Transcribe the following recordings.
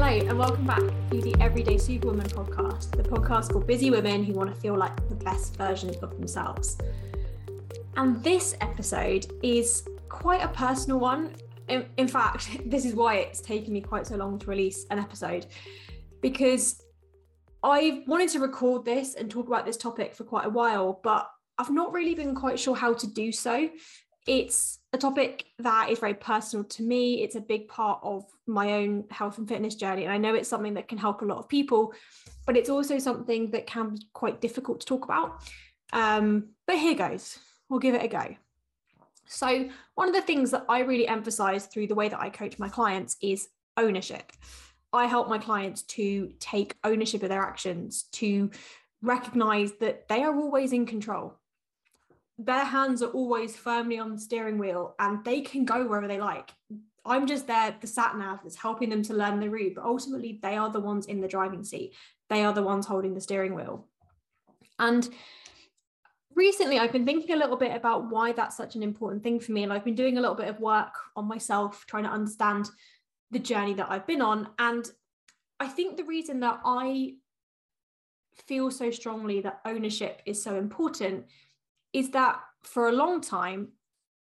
Hello, and welcome back to the Everyday Superwoman podcast, the podcast for busy women who want to feel like the best version of themselves. And this episode is quite a personal one. In, in fact, this is why it's taken me quite so long to release an episode because I've wanted to record this and talk about this topic for quite a while, but I've not really been quite sure how to do so. It's a topic that is very personal to me. It's a big part of my own health and fitness journey. And I know it's something that can help a lot of people, but it's also something that can be quite difficult to talk about. Um, but here goes, we'll give it a go. So, one of the things that I really emphasize through the way that I coach my clients is ownership. I help my clients to take ownership of their actions, to recognize that they are always in control. Their hands are always firmly on the steering wheel and they can go wherever they like. I'm just there, the sat nav that's helping them to learn the route, but ultimately they are the ones in the driving seat. They are the ones holding the steering wheel. And recently I've been thinking a little bit about why that's such an important thing for me. And I've been doing a little bit of work on myself, trying to understand the journey that I've been on. And I think the reason that I feel so strongly that ownership is so important is that for a long time,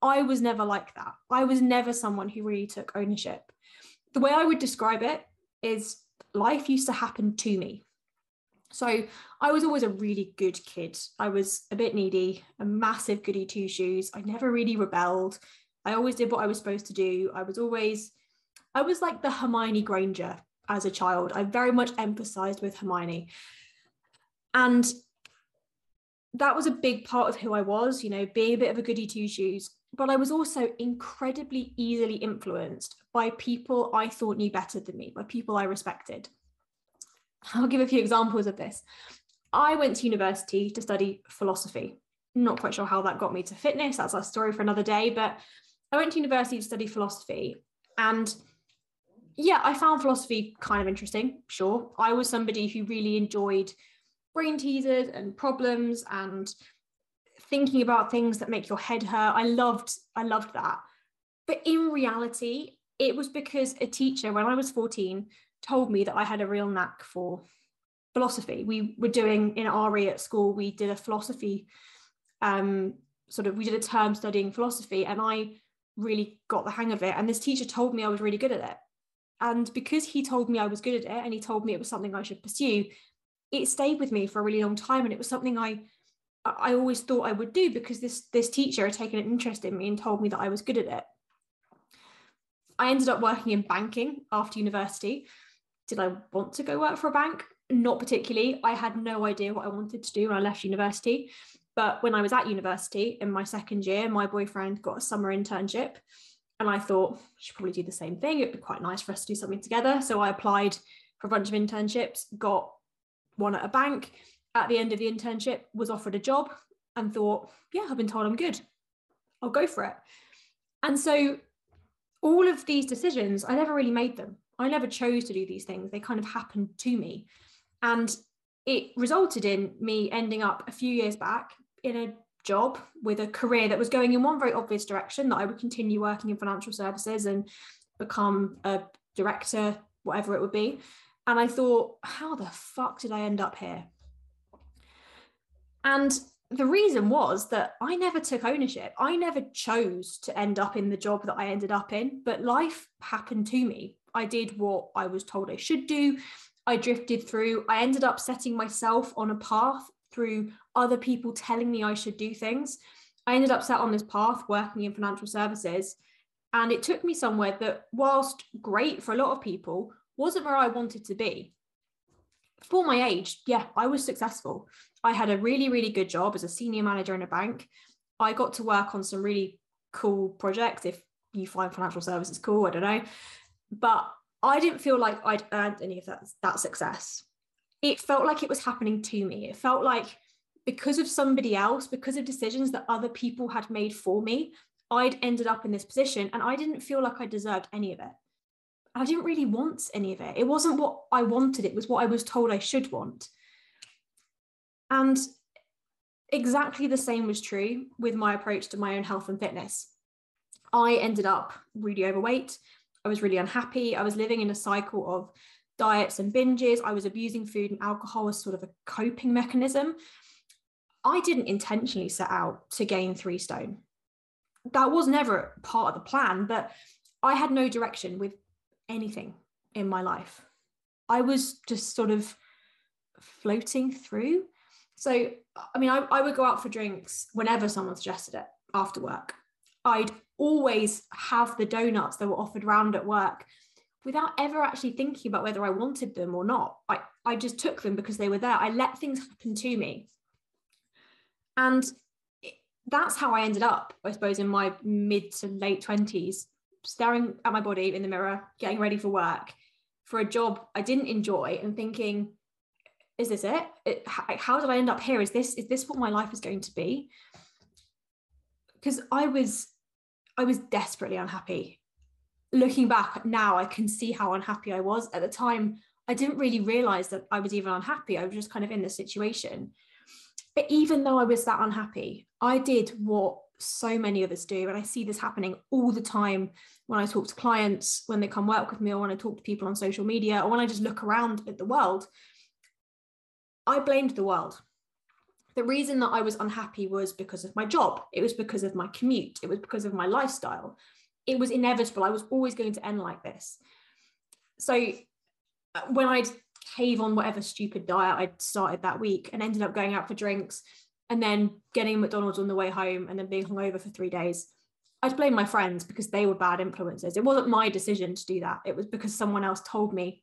I was never like that. I was never someone who really took ownership. The way I would describe it is life used to happen to me. So I was always a really good kid. I was a bit needy, a massive goody two shoes. I never really rebelled. I always did what I was supposed to do. I was always I was like the Hermione Granger as a child. I very much emphasized with Hermione. And that was a big part of who I was, you know, being a bit of a goody two shoes. But I was also incredibly easily influenced by people I thought knew better than me, by people I respected. I'll give a few examples of this. I went to university to study philosophy. Not quite sure how that got me to fitness. That's a story for another day. But I went to university to study philosophy. And yeah, I found philosophy kind of interesting, sure. I was somebody who really enjoyed brain teasers and problems and thinking about things that make your head hurt. I loved, I loved that. But in reality, it was because a teacher, when I was 14, told me that I had a real knack for philosophy. We were doing in RE at school, we did a philosophy um, sort of, we did a term studying philosophy, and I really got the hang of it. And this teacher told me I was really good at it. And because he told me I was good at it and he told me it was something I should pursue, it stayed with me for a really long time. And it was something I I always thought I would do because this this teacher had taken an interest in me and told me that I was good at it. I ended up working in banking after university. Did I want to go work for a bank? Not particularly. I had no idea what I wanted to do when I left university. But when I was at university in my second year, my boyfriend got a summer internship and I thought I should probably do the same thing. It'd be quite nice for us to do something together. So I applied for a bunch of internships, got one at a bank. At the end of the internship, was offered a job and thought, yeah, I've been told I'm good. I'll go for it. And so all of these decisions, I never really made them. I never chose to do these things. They kind of happened to me. And it resulted in me ending up a few years back in a job with a career that was going in one very obvious direction that I would continue working in financial services and become a director, whatever it would be. And I thought, how the fuck did I end up here? And the reason was that I never took ownership. I never chose to end up in the job that I ended up in, but life happened to me. I did what I was told I should do. I drifted through. I ended up setting myself on a path through other people telling me I should do things. I ended up set on this path working in financial services. And it took me somewhere that, whilst great for a lot of people, wasn't where I wanted to be. For my age, yeah, I was successful. I had a really, really good job as a senior manager in a bank. I got to work on some really cool projects. If you find financial services cool, I don't know. But I didn't feel like I'd earned any of that, that success it felt like it was happening to me. It felt like because of somebody else, because of decisions that other people had made for me, I'd ended up in this position and I didn't feel like I deserved any of it. I didn't really want any of it. It wasn't what I wanted, it was what I was told I should want. And exactly the same was true with my approach to my own health and fitness. I ended up really overweight. I was really unhappy. I was living in a cycle of diets and binges. I was abusing food and alcohol as sort of a coping mechanism. I didn't intentionally set out to gain three stone. That was never part of the plan, but I had no direction with anything in my life. I was just sort of floating through. So, I mean, I, I would go out for drinks whenever someone suggested it after work. I'd always have the donuts that were offered round at work without ever actually thinking about whether I wanted them or not. I, I just took them because they were there. I let things happen to me. And that's how I ended up, I suppose, in my mid to late 20s, staring at my body in the mirror, getting ready for work for a job I didn't enjoy and thinking, is this it? it how did I end up here? Is this is this what my life is going to be? Because I was I was desperately unhappy. Looking back now, I can see how unhappy I was. At the time, I didn't really realize that I was even unhappy. I was just kind of in the situation. But even though I was that unhappy, I did what so many of us do. And I see this happening all the time when I talk to clients, when they come work with me, or when I talk to people on social media, or when I just look around at the world. I blamed the world. The reason that I was unhappy was because of my job, it was because of my commute, it was because of my lifestyle. It was inevitable. I was always going to end like this. So uh, when I'd cave on whatever stupid diet I'd started that week and ended up going out for drinks and then getting McDonald's on the way home and then being hungover for three days. I'd blame my friends because they were bad influences. It wasn't my decision to do that. It was because someone else told me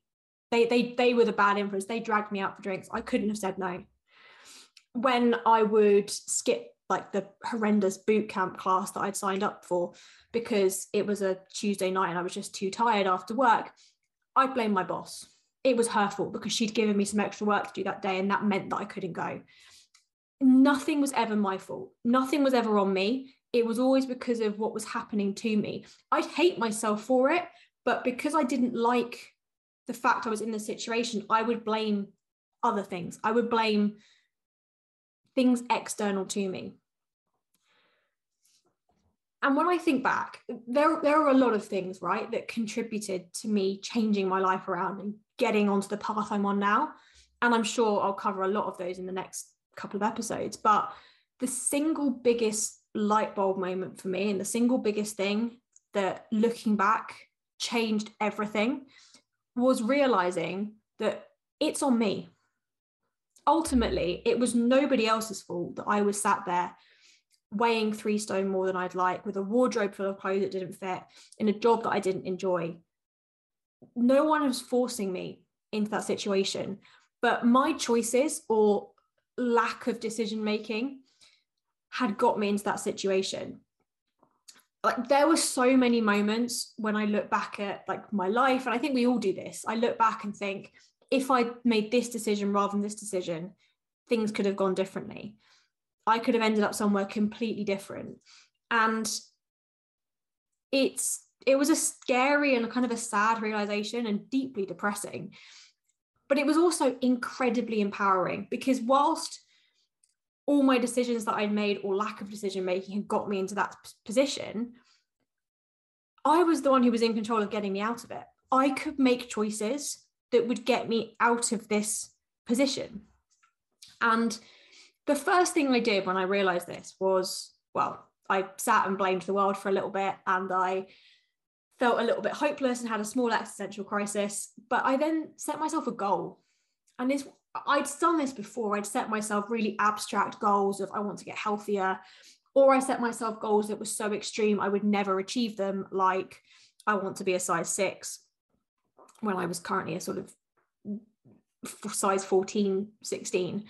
they they they were the bad influence. They dragged me out for drinks. I couldn't have said no. When I would skip like the horrendous boot camp class that I'd signed up for because it was a Tuesday night and I was just too tired after work, I'd blame my boss it was her fault because she'd given me some extra work to do that day and that meant that I couldn't go. Nothing was ever my fault. Nothing was ever on me. It was always because of what was happening to me. I'd hate myself for it, but because I didn't like the fact I was in the situation, I would blame other things. I would blame things external to me. And when I think back, there, there are a lot of things, right, that contributed to me changing my life around and getting onto the path I'm on now. And I'm sure I'll cover a lot of those in the next couple of episodes. But the single biggest light bulb moment for me, and the single biggest thing that looking back changed everything, was realizing that it's on me. Ultimately, it was nobody else's fault that I was sat there weighing three stone more than I'd like, with a wardrobe full of clothes that didn't fit, in a job that I didn't enjoy, no one was forcing me into that situation but my choices or lack of decision making had got me into that situation. Like there were so many moments when i look back at like my life and i think we all do this. I look back and think if i made this decision rather than this decision things could have gone differently. I could have ended up somewhere completely different. And it's it was a scary and kind of a sad realization and deeply depressing. But it was also incredibly empowering because whilst all my decisions that I'd made or lack of decision making had got me into that position, I was the one who was in control of getting me out of it. I could make choices that would get me out of this position. And the first thing I did when I realized this was, well, I sat and blamed the world for a little bit and I felt a little bit hopeless and had a small existential crisis. But I then set myself a goal. And this, I'd done this before. I'd set myself really abstract goals of I want to get healthier, or I set myself goals that were so extreme I would never achieve them, like I want to be a size six when I was currently a sort of size 14, 16.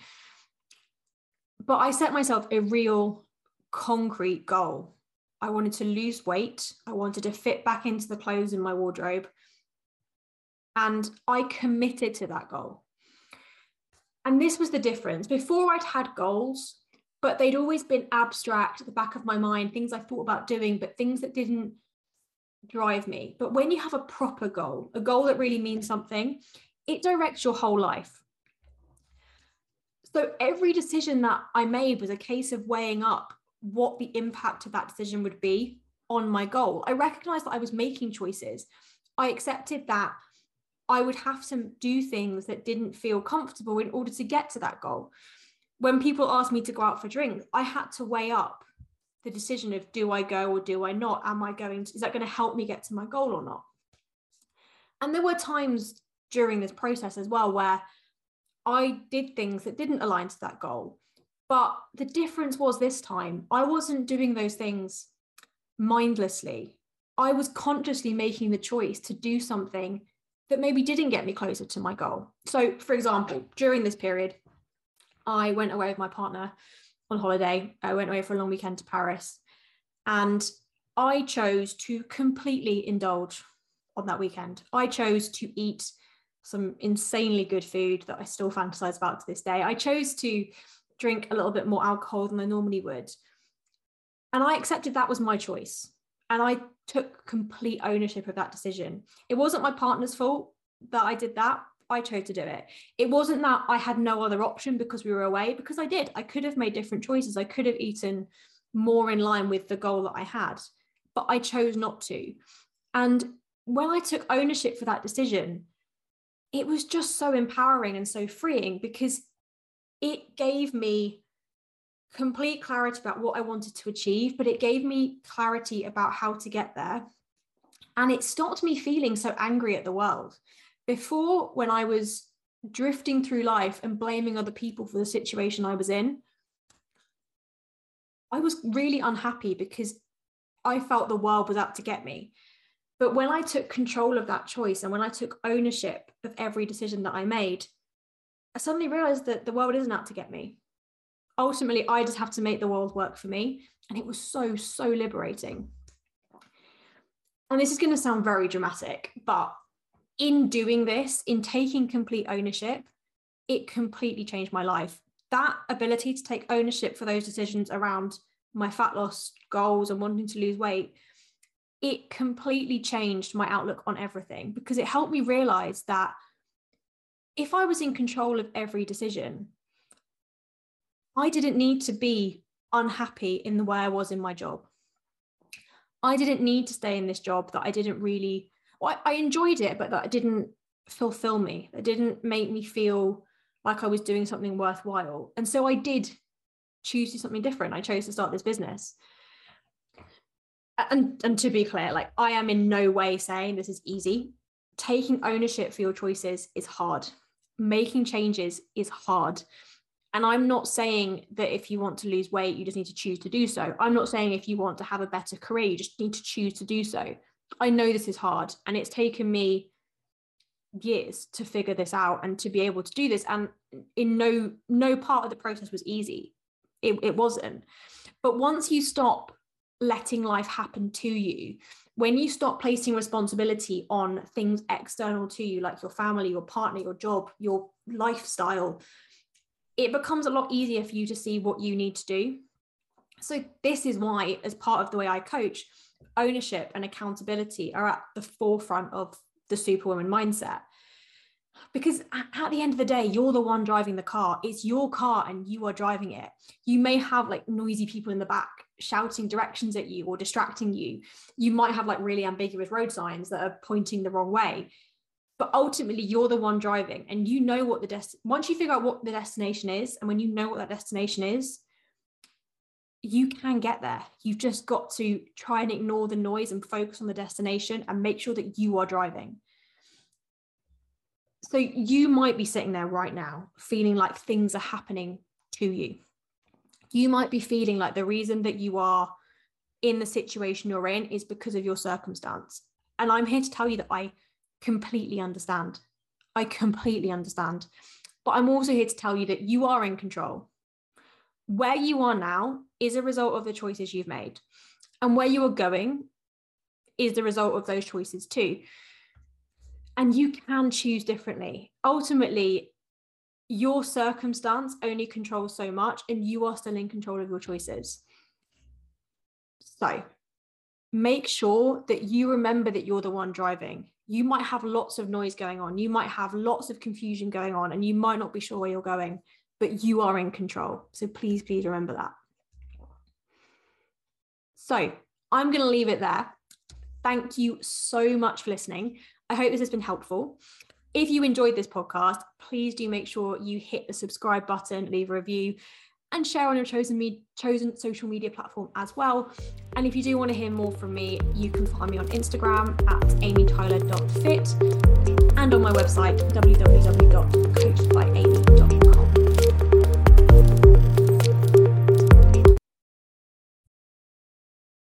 But I set myself a real concrete goal I wanted to lose weight. I wanted to fit back into the clothes in my wardrobe. And I committed to that goal. And this was the difference. Before I'd had goals, but they'd always been abstract at the back of my mind, things I thought about doing, but things that didn't drive me. But when you have a proper goal, a goal that really means something, it directs your whole life. So every decision that I made was a case of weighing up what the impact of that decision would be on my goal. I recognized that I was making choices I accepted that I would have to do things that didn't feel comfortable in order to get to that goal. When people asked me to go out for drinks, I had to weigh up the decision of do I go or do I not? Am I going to, is that going to help me get to my goal or not? And there were times during this process as well where I did things that didn't align to that goal. But the difference was this time, I wasn't doing those things mindlessly. I was consciously making the choice to do something that maybe didn't get me closer to my goal. So, for example, during this period, I went away with my partner on holiday. I went away for a long weekend to Paris. And I chose to completely indulge on that weekend. I chose to eat some insanely good food that I still fantasize about to this day. I chose to drink a little bit more alcohol than I normally would. And I accepted that was my choice. And I took complete ownership of that decision. It wasn't my partner's fault that I did that. I chose to do it. It wasn't that I had no other option because we were away, because I did. I could have made different choices. I could have eaten more in line with the goal that I had, but I chose not to. And when I took ownership for that decision, it was just so empowering and so freeing because it gave me complete clarity about what I wanted to achieve, but it gave me clarity about how to get there. And it stopped me feeling so angry at the world. Before, when I was drifting through life and blaming other people for the situation I was in, I was really unhappy because I felt the world was out to get me. But when I took control of that choice and when I took ownership of every decision that I made, I suddenly realized that the world isn't out to get me. Ultimately, I just have to make the world work for me. And it was so, so liberating. And this is going to sound very dramatic, but in doing this, in taking complete ownership, it completely changed my life. That ability to take ownership for those decisions around my fat loss goals and wanting to lose weight it completely changed my outlook on everything because it helped me realize that if I was in control of every decision, I didn't need to be unhappy in the way I was in my job. I didn't need to stay in this job that I didn't really, well, I enjoyed it, but that didn't fulfill me. It didn't make me feel like I was doing something worthwhile. And so I did choose to something different. I chose to start this business and and to be clear like i am in no way saying this is easy taking ownership for your choices is hard making changes is hard. And i'm not saying that if you want to lose weight you just need to choose to do so. I'm not saying if you want to have a better career you just need to choose to do so. I know this is hard and it's taken me years to figure this out and to be able to do this. And in no no part of the process was easy. It, it wasn't. But once you stop letting life happen to you when you stop placing responsibility on things external to you like your family your partner your job your lifestyle it becomes a lot easier for you to see what you need to do. So this is why as part of the way i coach ownership and accountability are at the forefront of the superwoman mindset. Because at the end of the day you're the one driving the car. It's your car and you are driving it. You may have like noisy people in the back shouting directions at you or distracting you you might have like really ambiguous road signs that are pointing the wrong way. But ultimately you're the one driving and you know what the dest once you figure out what the destination is and when you know what that destination is you can get there. You've just got to try and ignore the noise and focus on the destination and make sure that you are driving. So you might be sitting there right now feeling like things are happening to you. You might be feeling like the reason that you are in the situation you're in is because of your circumstance. And I'm here to tell you that I completely understand. I completely understand. But I'm also here to tell you that you are in control. Where you are now is a result of the choices you've made. And where you are going is the result of those choices too and you can choose differently. Ultimately, your circumstance only controls so much, and you are still in control of your choices. So make sure that you remember that you're the one driving. You might have lots of noise going on, you might have lots of confusion going on, and you might not be sure where you're going, but you are in control. So please, please remember that. So I'm going to leave it there thank you so much for listening. I hope this has been helpful. If you enjoyed this podcast, please do make sure you hit the subscribe button, leave a review, and share on your chosen me- chosen social media platform as well. And if you do want to hear more from me, you can find me on Instagram at amytyler.fit and on my website www.coachedbyamy.com